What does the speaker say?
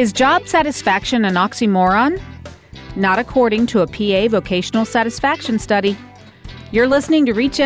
Is job satisfaction an oxymoron? Not according to a PA vocational satisfaction study. You're listening to Reach